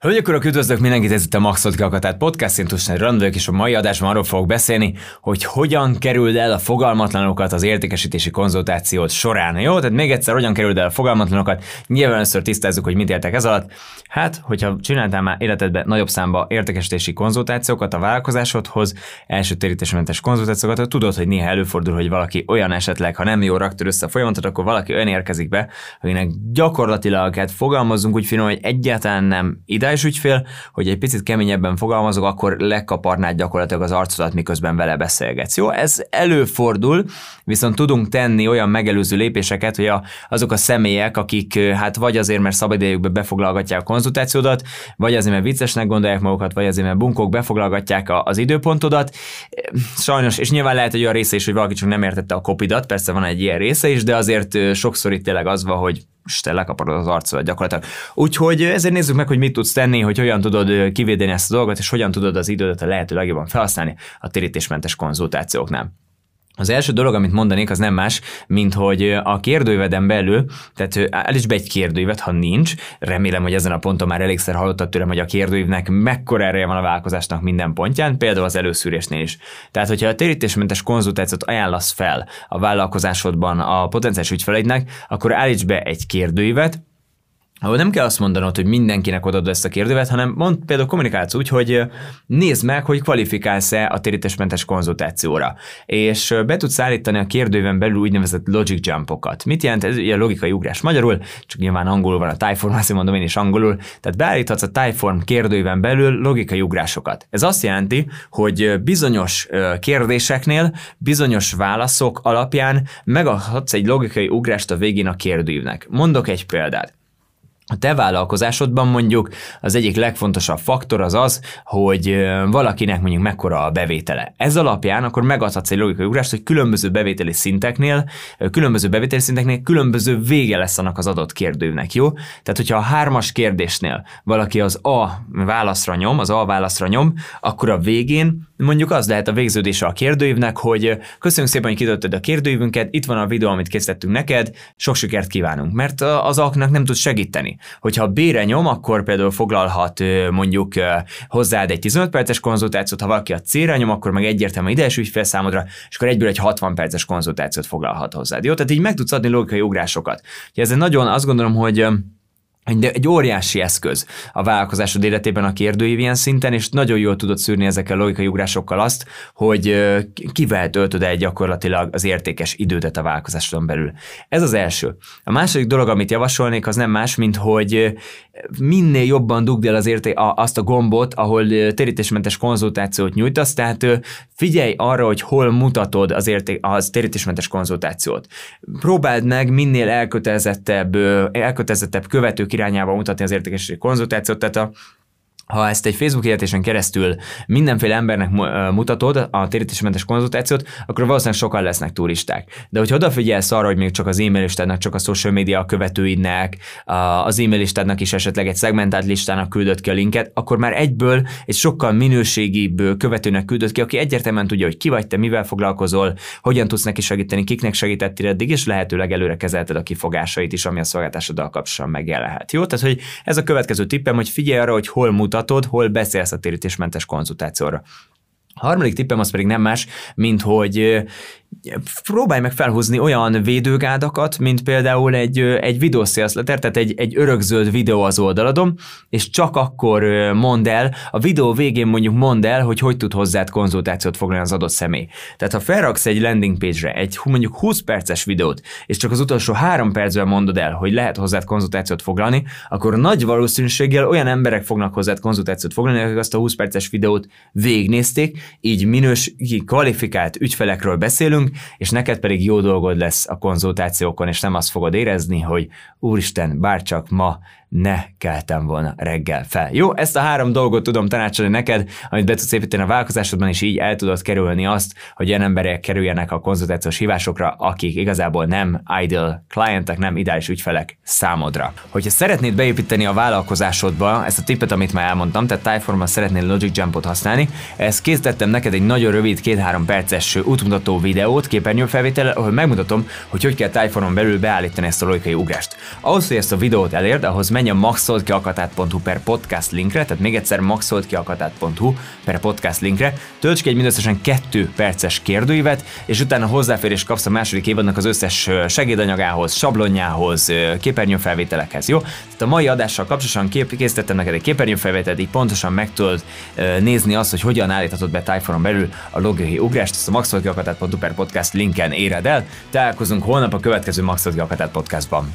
Hölgyek, urak, üdvözlök mindenkit, ez itt a Maxot Gakatát podcast, én Tusnál Randvök, és a mai adásban arról fogok beszélni, hogy hogyan kerüld el a fogalmatlanokat az értékesítési konzultációt során. Jó, tehát még egyszer, hogyan kerüld el a fogalmatlanokat, nyilván először tisztázzuk, hogy mit értek ez alatt. Hát, hogyha csináltál már életedben nagyobb számba értékesítési konzultációkat a vállalkozásodhoz, első térítésmentes konzultációkat, tudod, hogy néha előfordul, hogy valaki olyan esetleg, ha nem jó raktör össze a folyamatot, akkor valaki olyan érkezik be, akinek gyakorlatilag, hát fogalmazunk úgy finom, hogy egyáltalán nem ide ideális ügyfél, hogy egy picit keményebben fogalmazok, akkor lekaparnád gyakorlatilag az arcodat, miközben vele beszélgetsz. Jó, ez előfordul, viszont tudunk tenni olyan megelőző lépéseket, hogy a, azok a személyek, akik hát vagy azért, mert szabadidejükbe befoglalgatják a konzultációdat, vagy azért, mert viccesnek gondolják magukat, vagy azért, mert bunkók befoglalgatják a, az időpontodat. Sajnos, és nyilván lehet egy olyan része is, hogy valaki csak nem értette a kopidat, persze van egy ilyen része is, de azért sokszor itt tényleg az van, hogy és te lekaparod az arcodat gyakorlatilag. Úgyhogy ezért nézzük meg, hogy mit tudsz tenni, hogy hogyan tudod kivédeni ezt a dolgot, és hogyan tudod az idődet a lehető legjobban felhasználni a térítésmentes konzultációknál. Az első dolog, amit mondanék, az nem más, mint hogy a kérdőíveden belül, tehát állíts be egy kérdőívet, ha nincs, remélem, hogy ezen a ponton már elégszer hallottad tőlem, hogy a kérdőívnek mekkora ereje van a vállalkozásnak minden pontján, például az előszűrésnél is. Tehát, hogyha a térítésmentes konzultációt ajánlasz fel a vállalkozásodban a potenciális ügyfeleidnek, akkor állíts be egy kérdőívet, ahol nem kell azt mondanod, hogy mindenkinek odaad ezt a kérdővet, hanem mond, például kommunikálsz úgy, hogy nézd meg, hogy kvalifikálsz-e a térítésmentes konzultációra. És be tudsz állítani a kérdőven belül úgynevezett logic jumpokat. Mit jelent ez? Ugye logikai ugrás magyarul, csak nyilván angolul van a Typeform, azt mondom én is angolul. Tehát beállíthatsz a Typeform kérdőven belül logikai ugrásokat. Ez azt jelenti, hogy bizonyos kérdéseknél, bizonyos válaszok alapján megadhatsz egy logikai ugrást a végén a kérdőívnek. Mondok egy példát. A te vállalkozásodban mondjuk az egyik legfontosabb faktor az az, hogy valakinek mondjuk mekkora a bevétele. Ez alapján akkor megadhatsz egy logikai ugrást, hogy különböző bevételi szinteknél, különböző bevételi szinteknél különböző vége lesz annak az adott kérdőnek, jó? Tehát, hogyha a hármas kérdésnél valaki az A válaszra nyom, az A válaszra nyom, akkor a végén mondjuk az lehet a végződése a kérdőívnek, hogy köszönjük szépen, hogy kitöltöd a kérdőívünket, itt van a videó, amit készítettünk neked, sok sikert kívánunk, mert az aknak nem tud segíteni. Hogyha B-re nyom, akkor például foglalhat mondjuk hozzád egy 15 perces konzultációt, ha valaki a C-re nyom, akkor meg egyértelműen ideges ügyfél számodra, és akkor egyből egy 60 perces konzultációt foglalhat hozzád. Jó, tehát így meg tudsz adni logikai ugrásokat. Ez nagyon azt gondolom, hogy egy, egy óriási eszköz a vállalkozásod életében a kérdőív ilyen szinten, és nagyon jól tudod szűrni ezekkel a logikai ugrásokkal azt, hogy kivel töltöd el gyakorlatilag az értékes idődet a vállalkozásodon belül. Ez az első. A második dolog, amit javasolnék, az nem más, mint hogy minél jobban dugd el az érté- a, azt a gombot, ahol térítésmentes konzultációt nyújtasz, tehát figyelj arra, hogy hol mutatod az, érté- az térítésmentes konzultációt. Próbáld meg minél elkötelezettebb, elkötelezettebb követők irányába mutatni az értékesítési konzultációt, tehát a ha ezt egy Facebook hirdetésen keresztül mindenféle embernek mutatod a térítésmentes konzultációt, akkor valószínűleg sokan lesznek turisták. De hogyha odafigyelsz arra, hogy még csak az e-mail listádnak, csak a social media követőidnek, az e-mail listádnak is esetleg egy szegmentált listának küldött ki a linket, akkor már egyből egy sokkal minőségibb követőnek küldött ki, aki egyértelműen tudja, hogy ki vagy te, mivel foglalkozol, hogyan tudsz neki segíteni, kiknek segítettél eddig, és lehetőleg előre kezelted a kifogásait is, ami a szolgáltásoddal kapcsolatban megjelenhet. Jó? Tehát, hogy ez a következő tippem, hogy figyelj arra, hogy hol mutat mutatod, hol beszélsz a térítésmentes konzultációra. A harmadik tippem az pedig nem más, mint hogy próbálj meg felhúzni olyan védőgádakat, mint például egy, egy videószélszleter, tehát egy, egy örökzöld videó az oldaladon, és csak akkor mondd el, a videó végén mondjuk mondd el, hogy hogy tud hozzád konzultációt foglalni az adott személy. Tehát ha felraksz egy landing page-re egy mondjuk 20 perces videót, és csak az utolsó három percben mondod el, hogy lehet hozzád konzultációt foglalni, akkor nagy valószínűséggel olyan emberek fognak hozzád konzultációt foglalni, akik azt a 20 perces videót végignézték, így minős, kvalifikált ügyfelekről beszélünk, beszélünk, és neked pedig jó dolgod lesz a konzultációkon, és nem azt fogod érezni, hogy úristen, bárcsak ma ne keltem volna reggel fel. Jó, ezt a három dolgot tudom tanácsolni neked, amit be tudsz építeni a vállalkozásodban, és így el tudod kerülni azt, hogy olyan emberek kerüljenek a konzultációs hívásokra, akik igazából nem ideal klientek, nem ideális ügyfelek számodra. Hogyha szeretnéd beépíteni a vállalkozásodba ezt a tippet, amit már elmondtam, tehát Typeformban szeretnél Logic Jumpot használni, ezt készítettem neked egy nagyon rövid, két-három perces útmutató videót, képernyőfelvétel, ahol megmutatom, hogy hogy kell Typeformon belül beállítani ezt a logikai ugrást. Ahhoz, hogy ezt a videót elérd, ahhoz menj a maxoltkiakatát.hu per podcast linkre, tehát még egyszer maxoltkiakatát.hu per podcast linkre, tölts ki egy mindösszesen kettő perces kérdőívet, és utána hozzáférés kapsz a második évadnak az összes segédanyagához, sablonjához, képernyőfelvételekhez, jó? Tehát a mai adással kapcsolatosan kép, készítettem neked egy képernyőfelvételt, így pontosan meg tudod nézni azt, hogy hogyan állíthatod be Typhonon belül a logóhi ugrást, ezt a maxoltkiakatát.hu per podcast linken éred el. Találkozunk holnap a következő Maxoltkiakatát podcastban.